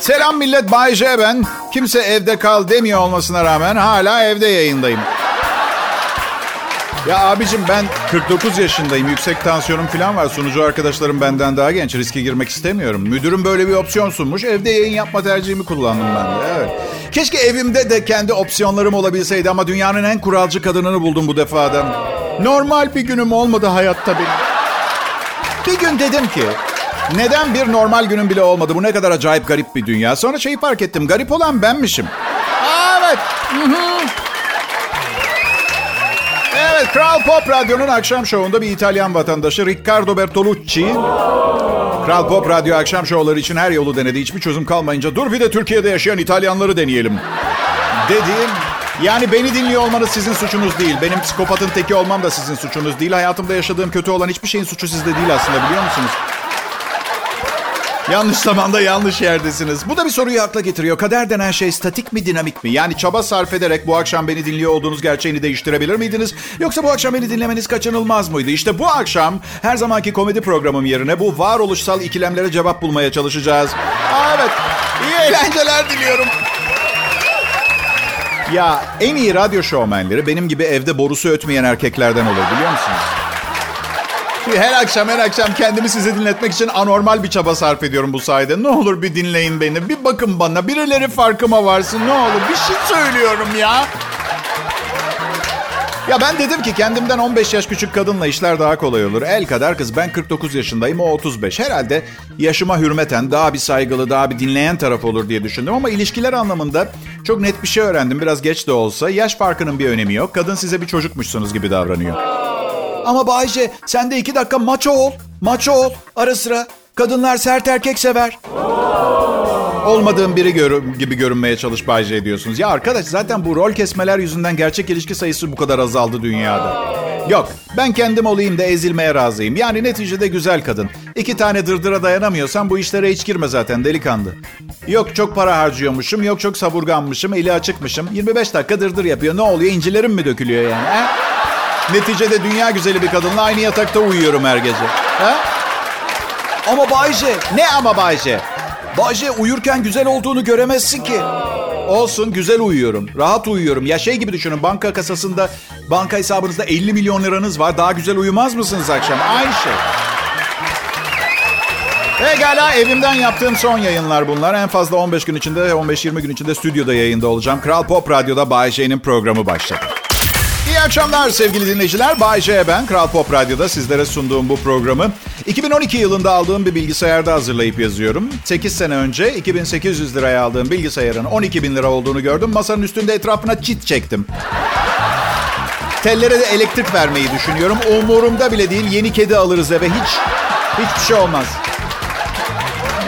Selam millet Bay J ben. Kimse evde kal demiyor olmasına rağmen hala evde yayındayım. Ya abicim ben 49 yaşındayım. Yüksek tansiyonum falan var. Sunucu arkadaşlarım benden daha genç. Riske girmek istemiyorum. Müdürüm böyle bir opsiyon sunmuş. Evde yayın yapma tercihimi kullandım ben de. Evet. Keşke evimde de kendi opsiyonlarım olabilseydi ama dünyanın en kuralcı kadınını buldum bu defada. Normal bir günüm olmadı hayatta benim. Bir gün dedim ki neden bir normal günüm bile olmadı? Bu ne kadar acayip garip bir dünya. Sonra şeyi fark ettim. Garip olan benmişim. Evet. Evet, Kral Pop Radyo'nun akşam şovunda bir İtalyan vatandaşı Riccardo Bertolucci... Kral Pop Radyo akşam şovları için her yolu denedi. Hiçbir çözüm kalmayınca dur bir de Türkiye'de yaşayan İtalyanları deneyelim. Dediğim yani beni dinliyor olmanız sizin suçunuz değil. Benim psikopatın teki olmam da sizin suçunuz değil. Hayatımda yaşadığım kötü olan hiçbir şeyin suçu sizde değil aslında biliyor musunuz? Yanlış zamanda yanlış yerdesiniz. Bu da bir soruyu akla getiriyor. Kader denen şey statik mi dinamik mi? Yani çaba sarf ederek bu akşam beni dinliyor olduğunuz gerçeğini değiştirebilir miydiniz? Yoksa bu akşam beni dinlemeniz kaçınılmaz mıydı? İşte bu akşam her zamanki komedi programım yerine bu varoluşsal ikilemlere cevap bulmaya çalışacağız. Aa, evet. İyi eğlenceler diliyorum. Ya en iyi radyo şovmenleri benim gibi evde borusu ötmeyen erkeklerden olur biliyor musunuz? Her akşam her akşam kendimi size dinletmek için anormal bir çaba sarf ediyorum bu sayede. Ne olur bir dinleyin beni. Bir bakın bana. Birileri farkıma varsın. Ne olur bir şey söylüyorum ya. Ya ben dedim ki kendimden 15 yaş küçük kadınla işler daha kolay olur. El kadar kız ben 49 yaşındayım o 35. Herhalde yaşıma hürmeten daha bir saygılı daha bir dinleyen taraf olur diye düşündüm. Ama ilişkiler anlamında çok net bir şey öğrendim. Biraz geç de olsa yaş farkının bir önemi yok. Kadın size bir çocukmuşsunuz gibi davranıyor. Ama Bayce sen de iki dakika maço ol. Maço ol ara sıra. Kadınlar sert erkek sever. Olmadığım biri gör gibi görünmeye çalış Bayce diyorsunuz. Ya arkadaş zaten bu rol kesmeler yüzünden gerçek ilişki sayısı bu kadar azaldı dünyada. Yok ben kendim olayım da ezilmeye razıyım. Yani neticede güzel kadın. İki tane dırdıra dayanamıyorsan bu işlere hiç girme zaten delikanlı. Yok çok para harcıyormuşum, yok çok savurganmışım, eli açıkmışım. 25 dakika dırdır yapıyor. Ne oluyor incilerim mi dökülüyor yani? He? Neticede dünya güzeli bir kadınla aynı yatakta uyuyorum her gece. Ha? Ama Bayce. Ne ama Bayce? Bayce uyurken güzel olduğunu göremezsin ki. Olsun güzel uyuyorum. Rahat uyuyorum. Ya şey gibi düşünün banka kasasında banka hesabınızda 50 milyon liranız var. Daha güzel uyumaz mısınız akşam? Aynı şey. Pekala evimden yaptığım son yayınlar bunlar. En fazla 15 gün içinde 15-20 gün içinde stüdyoda yayında olacağım. Kral Pop Radyo'da Bay J'nin programı başladı. Akşamlar sevgili dinleyiciler. Bay J ben. Kral Pop Radyo'da sizlere sunduğum bu programı 2012 yılında aldığım bir bilgisayarda hazırlayıp yazıyorum. 8 sene önce 2800 liraya aldığım bilgisayarın 12 bin lira olduğunu gördüm. Masanın üstünde etrafına çit çektim. Tellere de elektrik vermeyi düşünüyorum. Umurumda bile değil. Yeni kedi alırız eve. Hiç, hiçbir şey olmaz.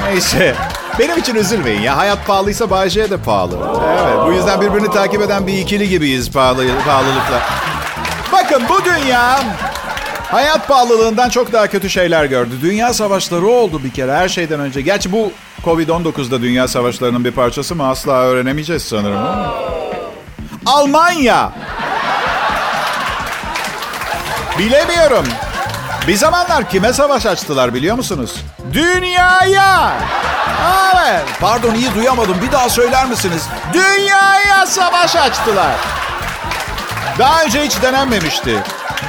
Neyse. Benim için üzülmeyin ya. Hayat pahalıysa Bayce'ye de pahalı. Evet. Bu yüzden birbirini takip eden bir ikili gibiyiz pahalı, pahalılıkla. Bakın bu dünya hayat pahalılığından çok daha kötü şeyler gördü. Dünya savaşları oldu bir kere her şeyden önce. Gerçi bu Covid-19'da dünya savaşlarının bir parçası mı asla öğrenemeyeceğiz sanırım. Almanya. Bilemiyorum. Bir zamanlar kime savaş açtılar biliyor musunuz? Dünyaya. Evet. Pardon iyi duyamadım. Bir daha söyler misiniz? Dünyaya savaş açtılar. Daha önce hiç denenmemişti.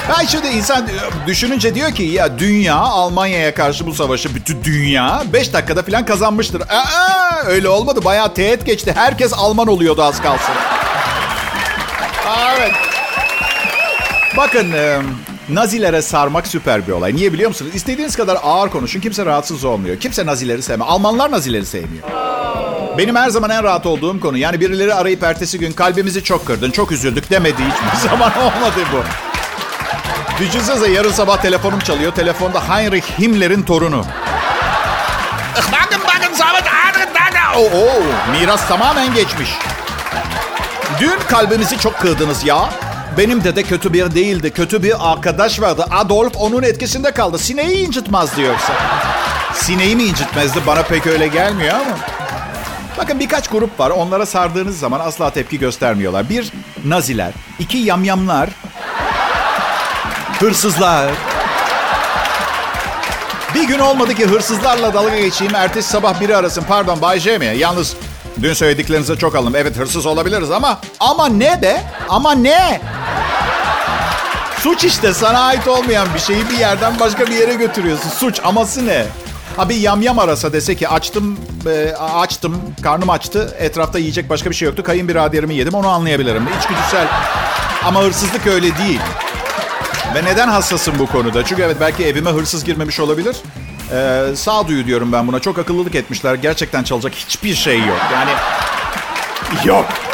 Ben şimdi insan düşününce diyor ki ya dünya Almanya'ya karşı bu savaşı bütün dünya 5 dakikada falan kazanmıştır. Aa, öyle olmadı. Bayağı teğet geçti. Herkes Alman oluyordu az kalsın. Evet. Bakın Nazilere sarmak süper bir olay. Niye biliyor musunuz? İstediğiniz kadar ağır konuşun. Kimse rahatsız olmuyor. Kimse Nazileri sevmiyor. Almanlar Nazileri sevmiyor. Benim her zaman en rahat olduğum konu. Yani birileri arayıp ertesi gün kalbimizi çok kırdın, çok üzüldük demedi hiçbir zaman olmadı bu. Düşünsenize yarın sabah telefonum çalıyor. Telefonda Heinrich Himmler'in torunu. Bakın bakın sabit Oo, oo, miras tamamen geçmiş. Dün kalbimizi çok kırdınız ya. Benim dede kötü bir değildi. Kötü bir arkadaş vardı. Adolf onun etkisinde kaldı. Sineği incitmezdi yoksa. Sineği mi incitmezdi? Bana pek öyle gelmiyor ama. Bakın birkaç grup var. Onlara sardığınız zaman asla tepki göstermiyorlar. Bir, naziler. iki yamyamlar. Hırsızlar. Bir gün olmadı ki hırsızlarla dalga geçeyim. Ertesi sabah biri arasın. Pardon Bay J mi? Yalnız dün söylediklerinize çok alım. Evet hırsız olabiliriz ama... Ama ne be? Ama ne? Suç işte sana ait olmayan bir şeyi bir yerden başka bir yere götürüyorsun. Suç aması ne? Abi yamyam arasa dese ki açtım e, açtım karnım açtı etrafta yiyecek başka bir şey yoktu kayınbiraderimi yedim onu anlayabilirim. İçgüdüsel ama hırsızlık öyle değil. Ve neden hassasım bu konuda? Çünkü evet belki evime hırsız girmemiş olabilir. Ee, sağduyu diyorum ben buna. Çok akıllılık etmişler. Gerçekten çalacak hiçbir şey yok. Yani yok.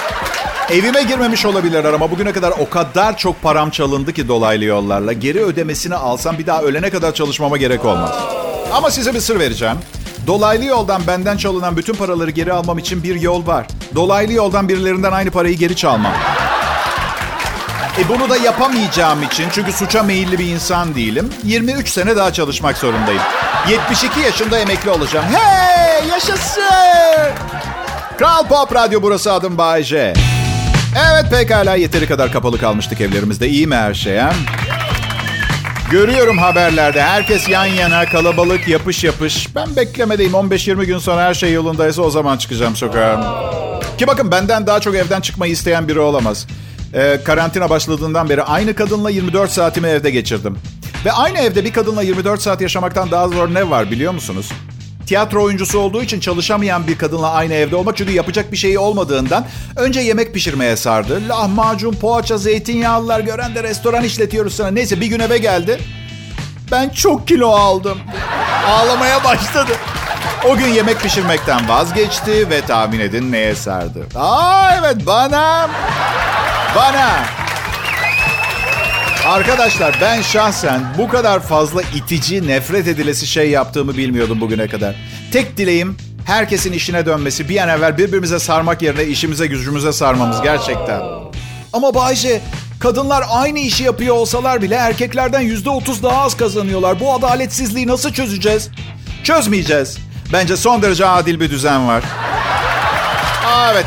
Evime girmemiş olabilirler ama bugüne kadar o kadar çok param çalındı ki dolaylı yollarla. Geri ödemesini alsam bir daha ölene kadar çalışmama gerek olmaz. Ama size bir sır vereceğim. Dolaylı yoldan benden çalınan bütün paraları geri almam için bir yol var. Dolaylı yoldan birilerinden aynı parayı geri çalmam. E bunu da yapamayacağım için çünkü suça meyilli bir insan değilim. 23 sene daha çalışmak zorundayım. 72 yaşında emekli olacağım. Hey yaşasın! Kral Pop Radyo burası adım Bayece. Evet pekala yeteri kadar kapalı kalmıştık evlerimizde. İyi mi her şey ha? Görüyorum haberlerde herkes yan yana kalabalık yapış yapış. Ben beklemedeyim 15-20 gün sonra her şey yolundaysa o zaman çıkacağım sokağa. Ki bakın benden daha çok evden çıkmayı isteyen biri olamaz. Ee, karantina başladığından beri aynı kadınla 24 saatimi evde geçirdim. Ve aynı evde bir kadınla 24 saat yaşamaktan daha zor ne var biliyor musunuz? Tiyatro oyuncusu olduğu için çalışamayan bir kadınla aynı evde olmak çünkü yapacak bir şeyi olmadığından önce yemek pişirmeye sardı. Lahmacun, poğaça, zeytinyağlılar gören de restoran işletiyoruz sana. Neyse bir gün eve geldi. Ben çok kilo aldım. Ağlamaya başladı. O gün yemek pişirmekten vazgeçti ve tahmin edin neye sardı. Aa evet bana. Bana. Arkadaşlar ben şahsen bu kadar fazla itici, nefret edilesi şey yaptığımı bilmiyordum bugüne kadar. Tek dileğim herkesin işine dönmesi. Bir an evvel birbirimize sarmak yerine işimize gücümüze sarmamız gerçekten. Ama Bayce, kadınlar aynı işi yapıyor olsalar bile erkeklerden yüzde otuz daha az kazanıyorlar. Bu adaletsizliği nasıl çözeceğiz? Çözmeyeceğiz. Bence son derece adil bir düzen var. Aa, evet,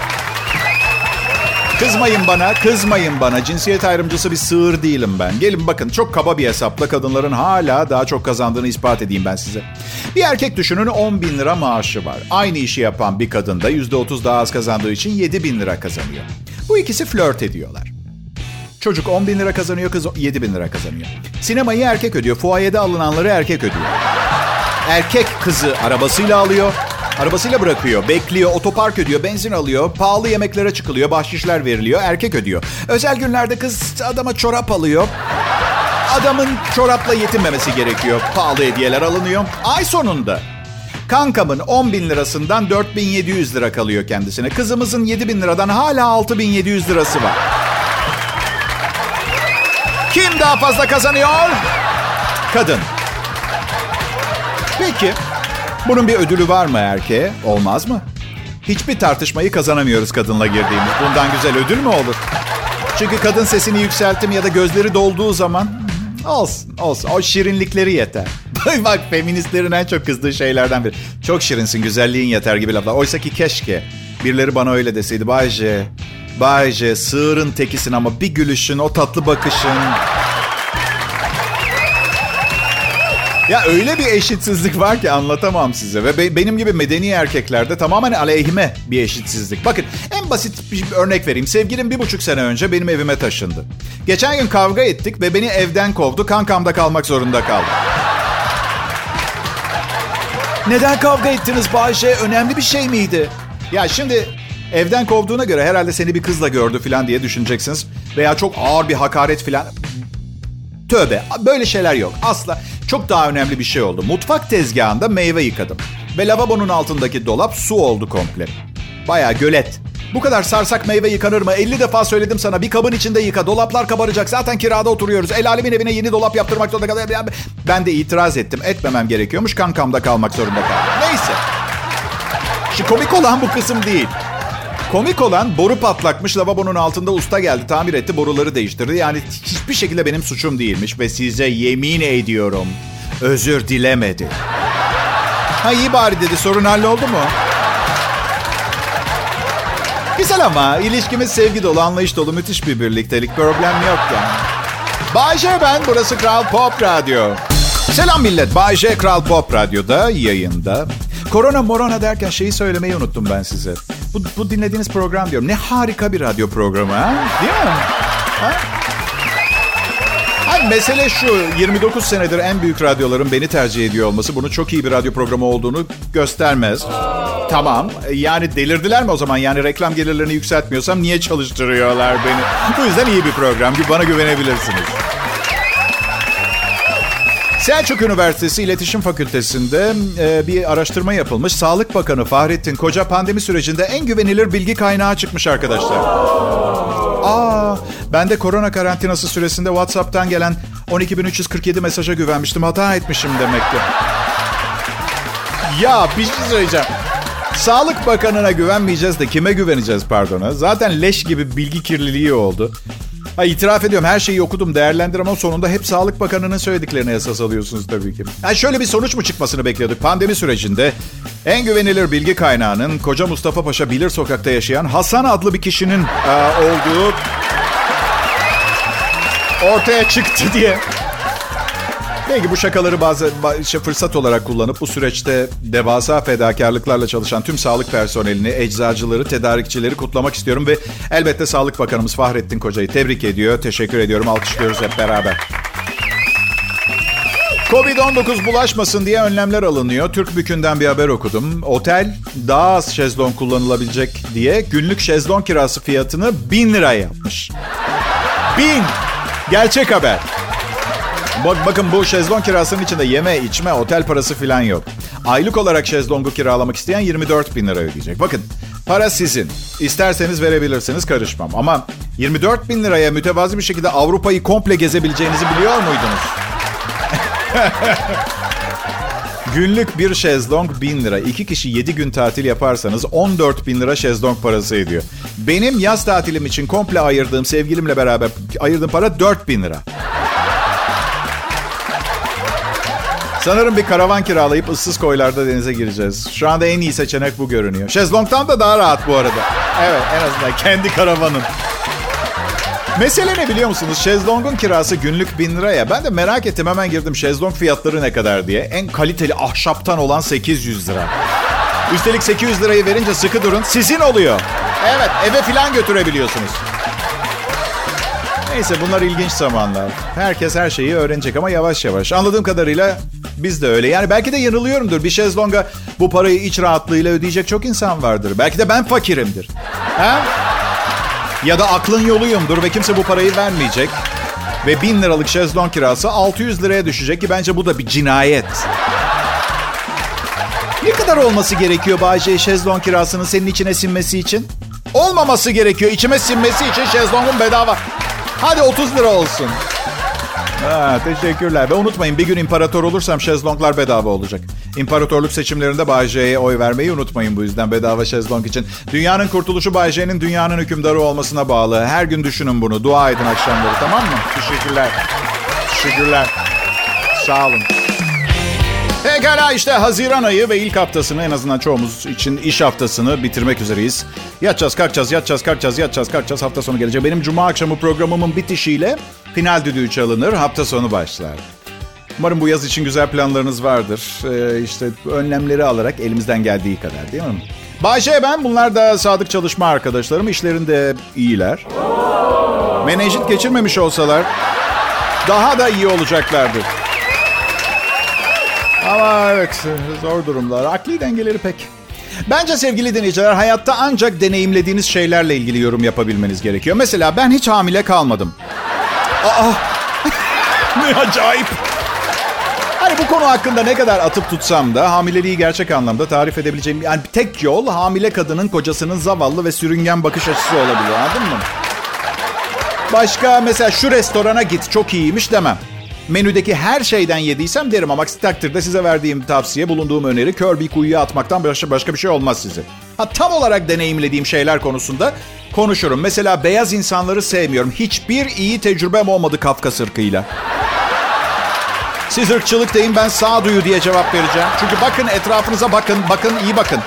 Kızmayın bana, kızmayın bana. Cinsiyet ayrımcısı bir sığır değilim ben. Gelin bakın çok kaba bir hesapla kadınların hala daha çok kazandığını ispat edeyim ben size. Bir erkek düşünün 10 bin lira maaşı var. Aynı işi yapan bir kadın da %30 daha az kazandığı için 7 bin lira kazanıyor. Bu ikisi flört ediyorlar. Çocuk 10 bin lira kazanıyor, kız 7 bin lira kazanıyor. Sinemayı erkek ödüyor, fuayede alınanları erkek ödüyor. Erkek kızı arabasıyla alıyor, Arabasıyla bırakıyor, bekliyor, otopark ödüyor, benzin alıyor, pahalı yemeklere çıkılıyor, bahşişler veriliyor, erkek ödüyor. Özel günlerde kız adama çorap alıyor. Adamın çorapla yetinmemesi gerekiyor. Pahalı hediyeler alınıyor. Ay sonunda kankamın 10 bin lirasından 4700 lira kalıyor kendisine. Kızımızın 7 bin liradan hala 6700 lirası var. Kim daha fazla kazanıyor? Kadın. Peki bunun bir ödülü var mı erkeğe? Olmaz mı? Hiçbir tartışmayı kazanamıyoruz kadınla girdiğimiz. Bundan güzel ödül mü olur? Çünkü kadın sesini yükselttim ya da gözleri dolduğu zaman olsun olsun o şirinlikleri yeter. Bak feministlerin en çok kızdığı şeylerden biri. Çok şirinsin güzelliğin yeter gibi laflar. Oysa ki keşke birileri bana öyle deseydi. Bayce, Bayce sığırın tekisin ama bir gülüşün o tatlı bakışın Ya öyle bir eşitsizlik var ki anlatamam size. Ve be, benim gibi medeni erkeklerde tamamen aleyhime bir eşitsizlik. Bakın en basit bir örnek vereyim. Sevgilim bir buçuk sene önce benim evime taşındı. Geçen gün kavga ettik ve beni evden kovdu. Kankamda kalmak zorunda kaldı. Neden kavga ettiniz Bayşe? Önemli bir şey miydi? Ya şimdi evden kovduğuna göre herhalde seni bir kızla gördü falan diye düşüneceksiniz. Veya çok ağır bir hakaret falan. Tövbe böyle şeyler yok asla. Çok daha önemli bir şey oldu. Mutfak tezgahında meyve yıkadım. Ve lavabonun altındaki dolap su oldu komple. Baya gölet. Bu kadar sarsak meyve yıkanır mı? 50 defa söyledim sana. Bir kabın içinde yıka. Dolaplar kabaracak. Zaten kirada oturuyoruz. El alemin evine yeni dolap yaptırmak zorunda kalıyor. Ben de itiraz ettim. Etmemem gerekiyormuş. Kankamda kalmak zorunda kaldım. Neyse. Şimdi komik olan bu kısım değil. Komik olan boru patlakmış lavabonun altında usta geldi tamir etti boruları değiştirdi. Yani hiçbir şekilde benim suçum değilmiş ve size yemin ediyorum özür dilemedi. Ha iyi bari dedi sorun halloldu mu? Güzel ama ilişkimiz sevgi dolu, anlayış dolu, müthiş bir birliktelik. Problem yok yani. Bayşe ben, burası Kral Pop Radyo. Selam millet. Bay J. Kral Pop Radyo'da yayında. Korona morona derken şeyi söylemeyi unuttum ben size. Bu, bu dinlediğiniz program diyorum. Ne harika bir radyo programı ha? Değil mi? Ha? Hayır, mesele şu. 29 senedir en büyük radyoların beni tercih ediyor olması bunu çok iyi bir radyo programı olduğunu göstermez. Tamam. Yani delirdiler mi o zaman? Yani reklam gelirlerini yükseltmiyorsam niye çalıştırıyorlar beni? Bu yüzden iyi bir program. Bana güvenebilirsiniz. Selçuk Üniversitesi İletişim Fakültesi'nde e, bir araştırma yapılmış. Sağlık Bakanı Fahrettin Koca pandemi sürecinde en güvenilir bilgi kaynağı çıkmış arkadaşlar. Aa, ben de korona karantinası süresinde WhatsApp'tan gelen 12.347 mesaja güvenmiştim. Hata etmişim demek ki. Ya bir şey söyleyeceğim. Sağlık Bakanı'na güvenmeyeceğiz de kime güveneceğiz pardon? Zaten leş gibi bilgi kirliliği oldu. Ha, itiraf ediyorum her şeyi okudum değerlendirdim ama sonunda hep Sağlık Bakanı'nın söylediklerine esas alıyorsunuz tabii ki. Ha, şöyle bir sonuç mu çıkmasını bekliyorduk? Pandemi sürecinde en güvenilir bilgi kaynağının Koca Mustafa Paşa Bilir Sokak'ta yaşayan Hasan adlı bir kişinin e, olduğu ortaya çıktı diye. Belki bu şakaları bazı şey, fırsat olarak kullanıp bu süreçte devasa fedakarlıklarla çalışan tüm sağlık personelini, eczacıları, tedarikçileri kutlamak istiyorum ve elbette Sağlık Bakanımız Fahrettin Koca'yı tebrik ediyor. Teşekkür ediyorum. Alkışlıyoruz hep beraber. Covid-19 bulaşmasın diye önlemler alınıyor. Türk Bükü'nden bir haber okudum. Otel daha az şezlong kullanılabilecek diye günlük şezlong kirası fiyatını 1000 lira yapmış. 1000! Gerçek haber. Bak, bakın bu şezlong kirasının içinde yeme, içme, otel parası falan yok. Aylık olarak şezlongu kiralamak isteyen 24 bin lira ödeyecek. Bakın para sizin. İsterseniz verebilirsiniz karışmam. Ama 24 bin liraya mütevazi bir şekilde Avrupa'yı komple gezebileceğinizi biliyor muydunuz? Günlük bir şezlong 1000 lira. İki kişi 7 gün tatil yaparsanız 14 bin lira şezlong parası ediyor. Benim yaz tatilim için komple ayırdığım sevgilimle beraber ayırdığım para 4 bin lira. Sanırım bir karavan kiralayıp ıssız koylarda denize gireceğiz. Şu anda en iyi seçenek bu görünüyor. Şezlong'tan da daha rahat bu arada. Evet en azından kendi karavanın. Mesele ne biliyor musunuz? Şezlong'un kirası günlük 1000 liraya. Ben de merak ettim hemen girdim şezlong fiyatları ne kadar diye. En kaliteli ahşaptan olan 800 lira. Üstelik 800 lirayı verince sıkı durun sizin oluyor. Evet eve falan götürebiliyorsunuz. Neyse bunlar ilginç zamanlar. Herkes her şeyi öğrenecek ama yavaş yavaş. Anladığım kadarıyla biz de öyle. Yani belki de yanılıyorumdur. Bir şezlonga bu parayı iç rahatlığıyla ödeyecek çok insan vardır. Belki de ben fakirimdir. Ha? Ya da aklın yoluyumdur ve kimse bu parayı vermeyecek. Ve bin liralık şezlong kirası 600 liraya düşecek ki bence bu da bir cinayet. Ne kadar olması gerekiyor Bayce şezlong kirasının senin içine sinmesi için? Olmaması gerekiyor. İçime sinmesi için şezlongun bedava. Hadi 30 lira olsun. Ha, teşekkürler. Ve unutmayın bir gün imparator olursam şezlonglar bedava olacak. İmparatorluk seçimlerinde Bay J'ye oy vermeyi unutmayın bu yüzden bedava şezlong için. Dünyanın kurtuluşu Bay J'nin dünyanın hükümdarı olmasına bağlı. Her gün düşünün bunu. Dua edin akşamları tamam mı? Teşekkürler. Teşekkürler. Sağ olun. Pekala işte Haziran ayı ve ilk haftasını en azından çoğumuz için iş haftasını bitirmek üzereyiz. Yatacağız, kalkacağız, yatacağız, kalkacağız, yatacağız, kalkacağız. Hafta sonu gelecek. Benim cuma akşamı programımın bitişiyle final düdüğü çalınır. Hafta sonu başlar. Umarım bu yaz için güzel planlarınız vardır. Ee, işte önlemleri alarak elimizden geldiği kadar değil mi? Bayşe ben. Bunlar da sadık çalışma arkadaşlarım. İşlerinde iyiler. Menenjit geçirmemiş olsalar daha da iyi olacaklardır. Ama evet zor durumlar. Akli dengeleri pek. Bence sevgili dinleyiciler hayatta ancak deneyimlediğiniz şeylerle ilgili yorum yapabilmeniz gerekiyor. Mesela ben hiç hamile kalmadım. Aa, ne acayip. Hani bu konu hakkında ne kadar atıp tutsam da hamileliği gerçek anlamda tarif edebileceğim yani tek yol hamile kadının kocasının zavallı ve sürüngen bakış açısı olabilir anladın mı? Başka mesela şu restorana git çok iyiymiş demem. Menüdeki her şeyden yediysem derim ama aksi takdirde size verdiğim tavsiye, bulunduğum öneri kör bir kuyuya atmaktan başka, başka bir şey olmaz size. Ha, tam olarak deneyimlediğim şeyler konusunda konuşurum. Mesela beyaz insanları sevmiyorum. Hiçbir iyi tecrübem olmadı Kafkas ırkıyla. Siz ırkçılık deyin ben sağduyu diye cevap vereceğim. Çünkü bakın etrafınıza bakın, bakın iyi bakın.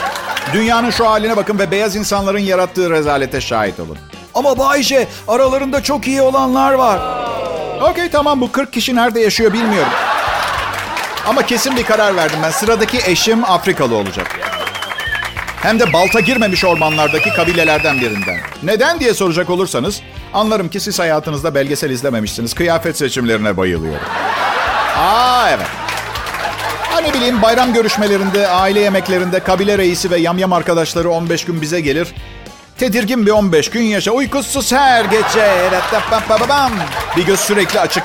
Dünyanın şu haline bakın ve beyaz insanların yarattığı rezalete şahit olun. Ama Bayşe aralarında çok iyi olanlar var. Okey tamam bu 40 kişi nerede yaşıyor bilmiyorum. Ama kesin bir karar verdim ben. Sıradaki eşim Afrikalı olacak. Hem de balta girmemiş ormanlardaki kabilelerden birinden. Neden diye soracak olursanız anlarım ki siz hayatınızda belgesel izlememişsiniz. Kıyafet seçimlerine bayılıyorum. Aa evet. Ha ne bileyim bayram görüşmelerinde, aile yemeklerinde kabile reisi ve yamyam arkadaşları 15 gün bize gelir. Tedirgin bir 15 gün yaşa. Uykusuz her gece. Bir göz sürekli açık.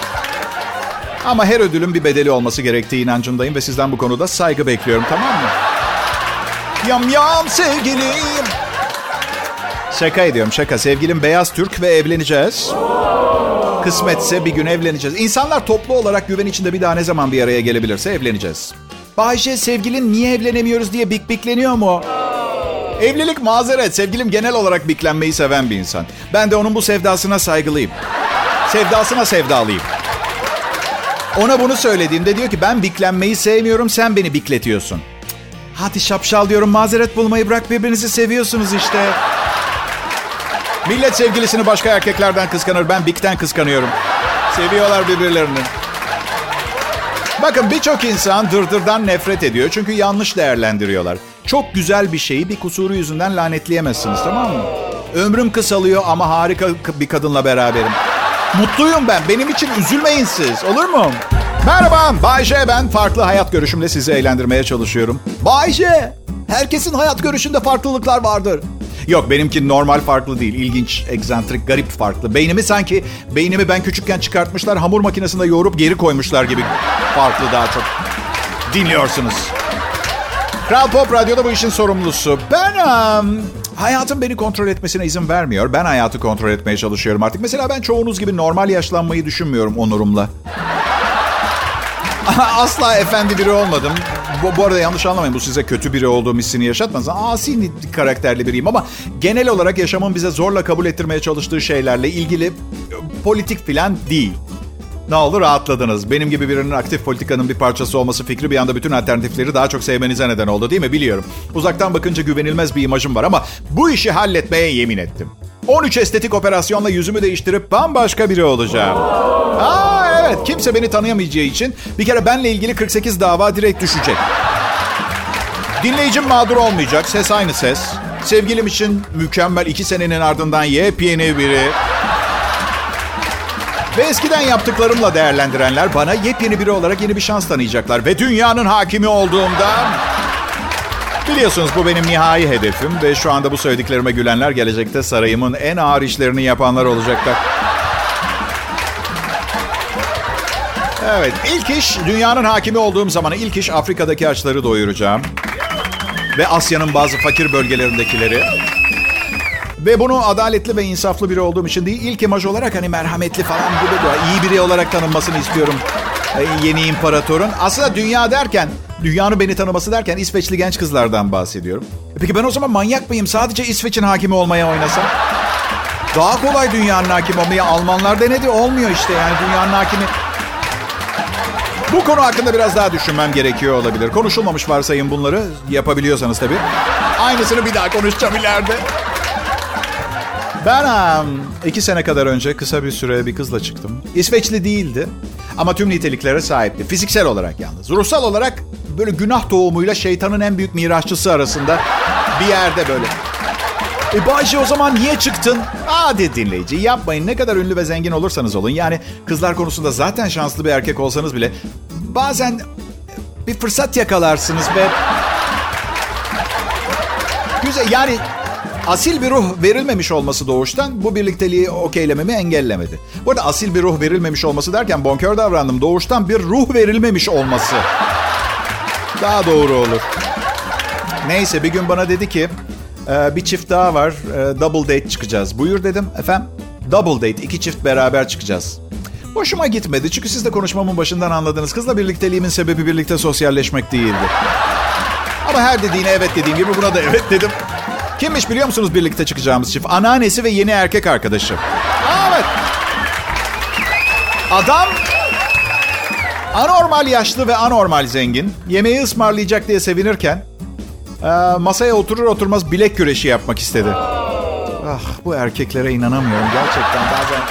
Ama her ödülün bir bedeli olması gerektiği inancındayım ve sizden bu konuda saygı bekliyorum tamam mı? Yam yam sevgilim. Şaka ediyorum şaka. Sevgilim beyaz Türk ve evleneceğiz. Kısmetse bir gün evleneceğiz. İnsanlar toplu olarak güven içinde bir daha ne zaman bir araya gelebilirse evleneceğiz. Bayşe sevgilin niye evlenemiyoruz diye bik bikleniyor mu? Evlilik mazeret. Sevgilim genel olarak biklenmeyi seven bir insan. Ben de onun bu sevdasına saygılıyım. Sevdasına sevdalıyım. Ona bunu söylediğimde diyor ki ben biklenmeyi sevmiyorum sen beni bikletiyorsun. Hadi şapşal diyorum mazeret bulmayı bırak birbirinizi seviyorsunuz işte. Millet sevgilisini başka erkeklerden kıskanır. Ben Bik'ten kıskanıyorum. Seviyorlar birbirlerini. Bakın birçok insan dırdırdan nefret ediyor. Çünkü yanlış değerlendiriyorlar. Çok güzel bir şeyi bir kusuru yüzünden lanetleyemezsiniz tamam mı? Ömrüm kısalıyor ama harika bir kadınla beraberim. Mutluyum ben. Benim için üzülmeyin siz. Olur mu? Merhaba. Bayce ben. Farklı hayat görüşümle sizi eğlendirmeye çalışıyorum. Bayce. Herkesin hayat görüşünde farklılıklar vardır. Yok benimki normal farklı değil. İlginç, egzantrik, garip farklı. Beynimi sanki beynimi ben küçükken çıkartmışlar hamur makinesinde yoğurup geri koymuşlar gibi farklı daha çok. Dinliyorsunuz. Kral Pop Radyo'da bu işin sorumlusu. Ben um, hayatım beni kontrol etmesine izin vermiyor. Ben hayatı kontrol etmeye çalışıyorum artık. Mesela ben çoğunuz gibi normal yaşlanmayı düşünmüyorum onurumla. Asla efendi biri olmadım. Bu, bu arada yanlış anlamayın. Bu size kötü biri olduğum hissini yaşatmaz. Asi karakterli biriyim ama genel olarak yaşamın bize zorla kabul ettirmeye çalıştığı şeylerle ilgili politik filan değil. Ne olur rahatladınız. Benim gibi birinin aktif politikanın bir parçası olması fikri bir anda bütün alternatifleri daha çok sevmenize neden oldu değil mi? Biliyorum. Uzaktan bakınca güvenilmez bir imajım var ama bu işi halletmeye yemin ettim. 13 estetik operasyonla yüzümü değiştirip bambaşka biri olacağım. Aa evet kimse beni tanıyamayacağı için bir kere benle ilgili 48 dava direkt düşecek. Dinleyicim mağdur olmayacak. Ses aynı ses. Sevgilim için mükemmel iki senenin ardından yepyeni biri. Ve eskiden yaptıklarımla değerlendirenler bana yepyeni biri olarak yeni bir şans tanıyacaklar. Ve dünyanın hakimi olduğumda... Biliyorsunuz bu benim nihai hedefim ve şu anda bu söylediklerime gülenler gelecekte sarayımın en ağır işlerini yapanlar olacaklar. Evet, ilk iş dünyanın hakimi olduğum zaman ilk iş Afrika'daki açları doyuracağım. Ve Asya'nın bazı fakir bölgelerindekileri. Ve bunu adaletli ve insaflı biri olduğum için değil, ilk imaj olarak hani merhametli falan gibi iyi biri olarak tanınmasını istiyorum. Yeni imparatorun. Aslında dünya derken, dünyanın beni tanıması derken İsveçli genç kızlardan bahsediyorum. E peki ben o zaman manyak mıyım? Sadece İsveç'in hakimi olmaya oynasam? Daha kolay dünyanın hakimi olmayı Almanlar denedi. Olmuyor işte yani dünyanın hakimi. Bu konu hakkında biraz daha düşünmem gerekiyor olabilir. Konuşulmamış varsayın bunları. Yapabiliyorsanız tabii. Aynısını bir daha konuşacağım ileride. Ben um, iki sene kadar önce kısa bir süre bir kızla çıktım. İsveçli değildi ama tüm niteliklere sahipti. Fiziksel olarak yalnız. Ruhsal olarak böyle günah tohumuyla şeytanın en büyük mirasçısı arasında bir yerde böyle. E Bayşe o zaman niye çıktın? Hadi dinleyici yapmayın. Ne kadar ünlü ve zengin olursanız olun. Yani kızlar konusunda zaten şanslı bir erkek olsanız bile bazen bir fırsat yakalarsınız ve güzel yani asil bir ruh verilmemiş olması doğuştan bu birlikteliği okeylememi engellemedi. Bu arada asil bir ruh verilmemiş olması derken bonkör davrandım. Doğuştan bir ruh verilmemiş olması. Daha doğru olur. Neyse bir gün bana dedi ki ee, bir çift daha var. Ee, double date çıkacağız. Buyur dedim. Efendim? Double date. iki çift beraber çıkacağız. Hoşuma gitmedi. Çünkü siz de konuşmamın başından anladınız. Kızla birlikteliğimin sebebi birlikte sosyalleşmek değildi. Ama her dediğine evet dediğim gibi buna da evet dedim. Kimmiş biliyor musunuz birlikte çıkacağımız çift? Anneannesi ve yeni erkek arkadaşı. Evet. Adam anormal yaşlı ve anormal zengin. Yemeği ısmarlayacak diye sevinirken ee, masaya oturur oturmaz bilek güreşi yapmak istedi. Ah bu erkeklere inanamıyorum gerçekten bazen.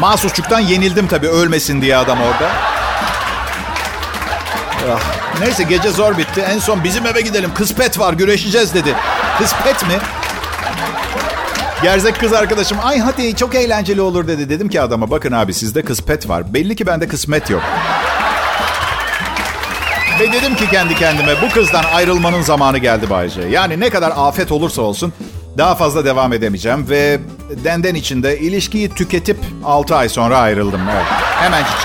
Mahsusçuktan yenildim tabii ölmesin diye adam orada. Ah, neyse gece zor bitti. En son bizim eve gidelim. Kıspet var güreşeceğiz dedi. Kıspet mi? Gerzek kız arkadaşım ay hadi çok eğlenceli olur dedi. Dedim ki adama bakın abi sizde kıspet var. Belli ki bende kısmet yok. Ve dedim ki kendi kendime bu kızdan ayrılmanın zamanı geldi Bayce. Yani ne kadar afet olursa olsun daha fazla devam edemeyeceğim. Ve denden içinde ilişkiyi tüketip 6 ay sonra ayrıldım. Evet. Hemencik.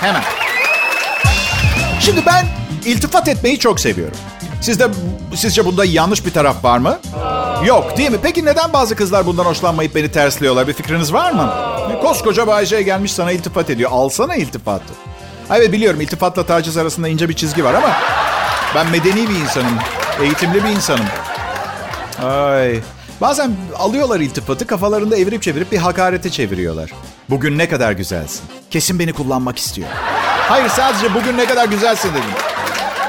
Hemen. Şimdi ben iltifat etmeyi çok seviyorum. Sizde sizce bunda yanlış bir taraf var mı? Yok değil mi? Peki neden bazı kızlar bundan hoşlanmayıp beni tersliyorlar? Bir fikriniz var mı? Koskoca Bayce gelmiş sana iltifat ediyor. Alsana iltifatı. Evet biliyorum iltifatla taciz arasında ince bir çizgi var ama ben medeni bir insanım. Eğitimli bir insanım. Ay. Bazen alıyorlar iltifatı kafalarında evirip çevirip bir hakarete çeviriyorlar. Bugün ne kadar güzelsin. Kesin beni kullanmak istiyor. Hayır sadece bugün ne kadar güzelsin dedim.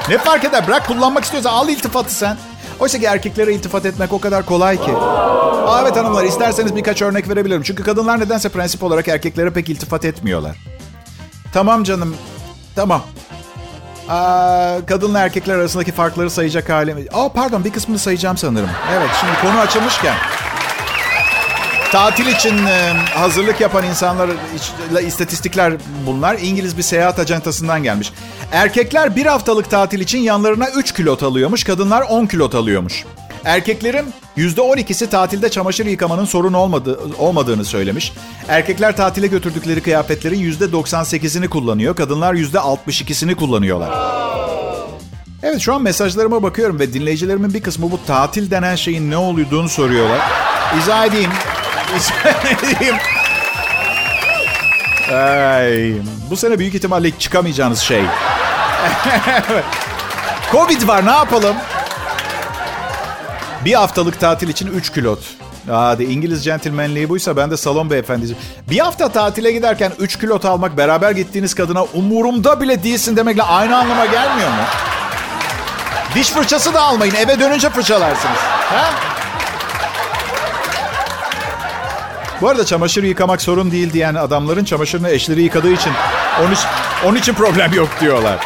Ne fark eder? Bırak kullanmak istiyorsa al iltifatı sen. Oysa ki erkeklere iltifat etmek o kadar kolay ki. Aa, evet hanımlar isterseniz birkaç örnek verebilirim. Çünkü kadınlar nedense prensip olarak erkeklere pek iltifat etmiyorlar. Tamam canım. Tamam. Aa, kadınla erkekler arasındaki farkları sayacak halim. Aa pardon bir kısmını sayacağım sanırım. Evet şimdi konu açılmışken. Tatil için e, hazırlık yapan insanlar istatistikler bunlar. İngiliz bir seyahat ajantasından gelmiş. Erkekler bir haftalık tatil için yanlarına 3 kilot alıyormuş. Kadınlar 10 kilot alıyormuş. Erkeklerin %12'si tatilde çamaşır yıkamanın sorun olmadı, olmadığını söylemiş. Erkekler tatile götürdükleri kıyafetlerin %98'ini kullanıyor. Kadınlar %62'sini kullanıyorlar. Evet şu an mesajlarıma bakıyorum ve dinleyicilerimin bir kısmı bu tatil denen şeyin ne olduğunu soruyorlar. İzah edeyim. Ay, bu sene büyük ihtimalle çıkamayacağınız şey. Covid var ne yapalım? Bir haftalık tatil için 3 kilot. Hadi İngiliz centilmenliği buysa ben de salon beyefendisi. Bir hafta tatile giderken 3 kilot almak beraber gittiğiniz kadına umurumda bile değilsin demekle aynı anlama gelmiyor mu? Diş fırçası da almayın. Eve dönünce fırçalarsınız. Ha? Bu arada çamaşır yıkamak sorun değil diyen adamların çamaşırını eşleri yıkadığı için onun, onun için problem yok diyorlar.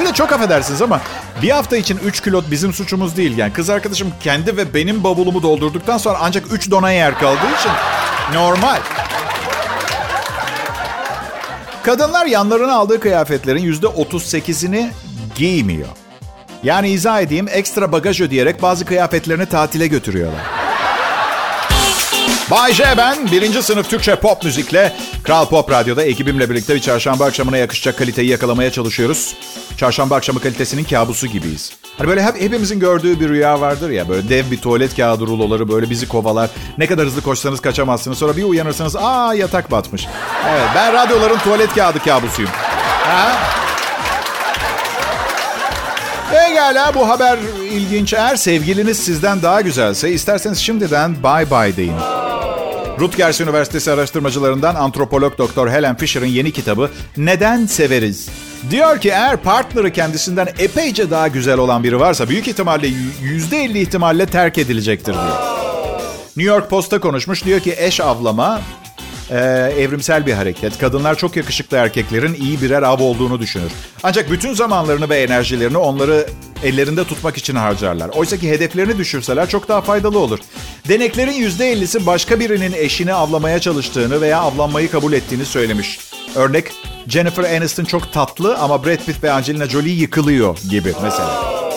Bir de çok affedersiniz ama bir hafta için 3 kilot bizim suçumuz değil. Yani kız arkadaşım kendi ve benim bavulumu doldurduktan sonra ancak 3 dona yer kaldığı için normal. Kadınlar yanlarına aldığı kıyafetlerin %38'ini giymiyor. Yani izah edeyim ekstra bagaj ödeyerek bazı kıyafetlerini tatile götürüyorlar. Bay J ben. Birinci sınıf Türkçe pop müzikle Kral Pop Radyo'da ekibimle birlikte bir çarşamba akşamına yakışacak kaliteyi yakalamaya çalışıyoruz. Çarşamba akşamı kalitesinin kabusu gibiyiz. Hani böyle hep hepimizin gördüğü bir rüya vardır ya böyle dev bir tuvalet kağıdı ruloları böyle bizi kovalar. Ne kadar hızlı koşsanız kaçamazsınız. Sonra bir uyanırsanız aa yatak batmış. Evet ben radyoların tuvalet kağıdı kabusuyum. Ha? Pekala bu haber ilginç. Eğer sevgiliniz sizden daha güzelse isterseniz şimdiden bye bye deyin. Rutgers Üniversitesi araştırmacılarından antropolog Doktor Helen Fisher'ın yeni kitabı Neden Severiz? Diyor ki eğer partneri kendisinden epeyce daha güzel olan biri varsa büyük ihtimalle %50 ihtimalle terk edilecektir diyor. New York Post'a konuşmuş diyor ki eş avlama e, evrimsel bir hareket. Kadınlar çok yakışıklı erkeklerin iyi birer av olduğunu düşünür. Ancak bütün zamanlarını ve enerjilerini onları ellerinde tutmak için harcarlar. Oysa ki hedeflerini düşürseler çok daha faydalı olur. Deneklerin %50'si başka birinin eşini avlamaya çalıştığını veya avlanmayı kabul ettiğini söylemiş. Örnek Jennifer Aniston çok tatlı ama Brad Pitt ve Angelina Jolie yıkılıyor gibi mesela.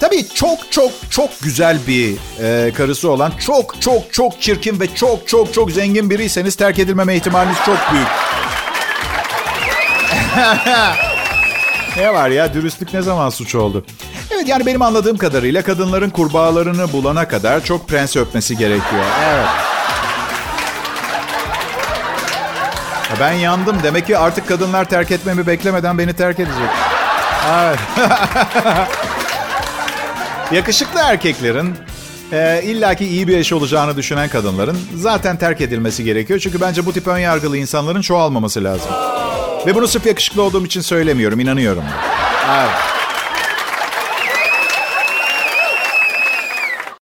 Tabii çok çok çok güzel bir e, karısı olan çok çok çok çirkin ve çok çok çok zengin biriyseniz terk edilmeme ihtimaliniz çok büyük. ne var ya dürüstlük ne zaman suç oldu? Evet yani benim anladığım kadarıyla kadınların kurbağalarını bulana kadar çok prens öpmesi gerekiyor. Evet. Ben yandım. Demek ki artık kadınlar terk etmemi beklemeden beni terk edecek. Evet. Yakışıklı erkeklerin e, illaki iyi bir eş olacağını düşünen kadınların zaten terk edilmesi gerekiyor. Çünkü bence bu tip ön yargılı insanların çoğalmaması lazım. Ve bunu sırf yakışıklı olduğum için söylemiyorum, inanıyorum. Evet.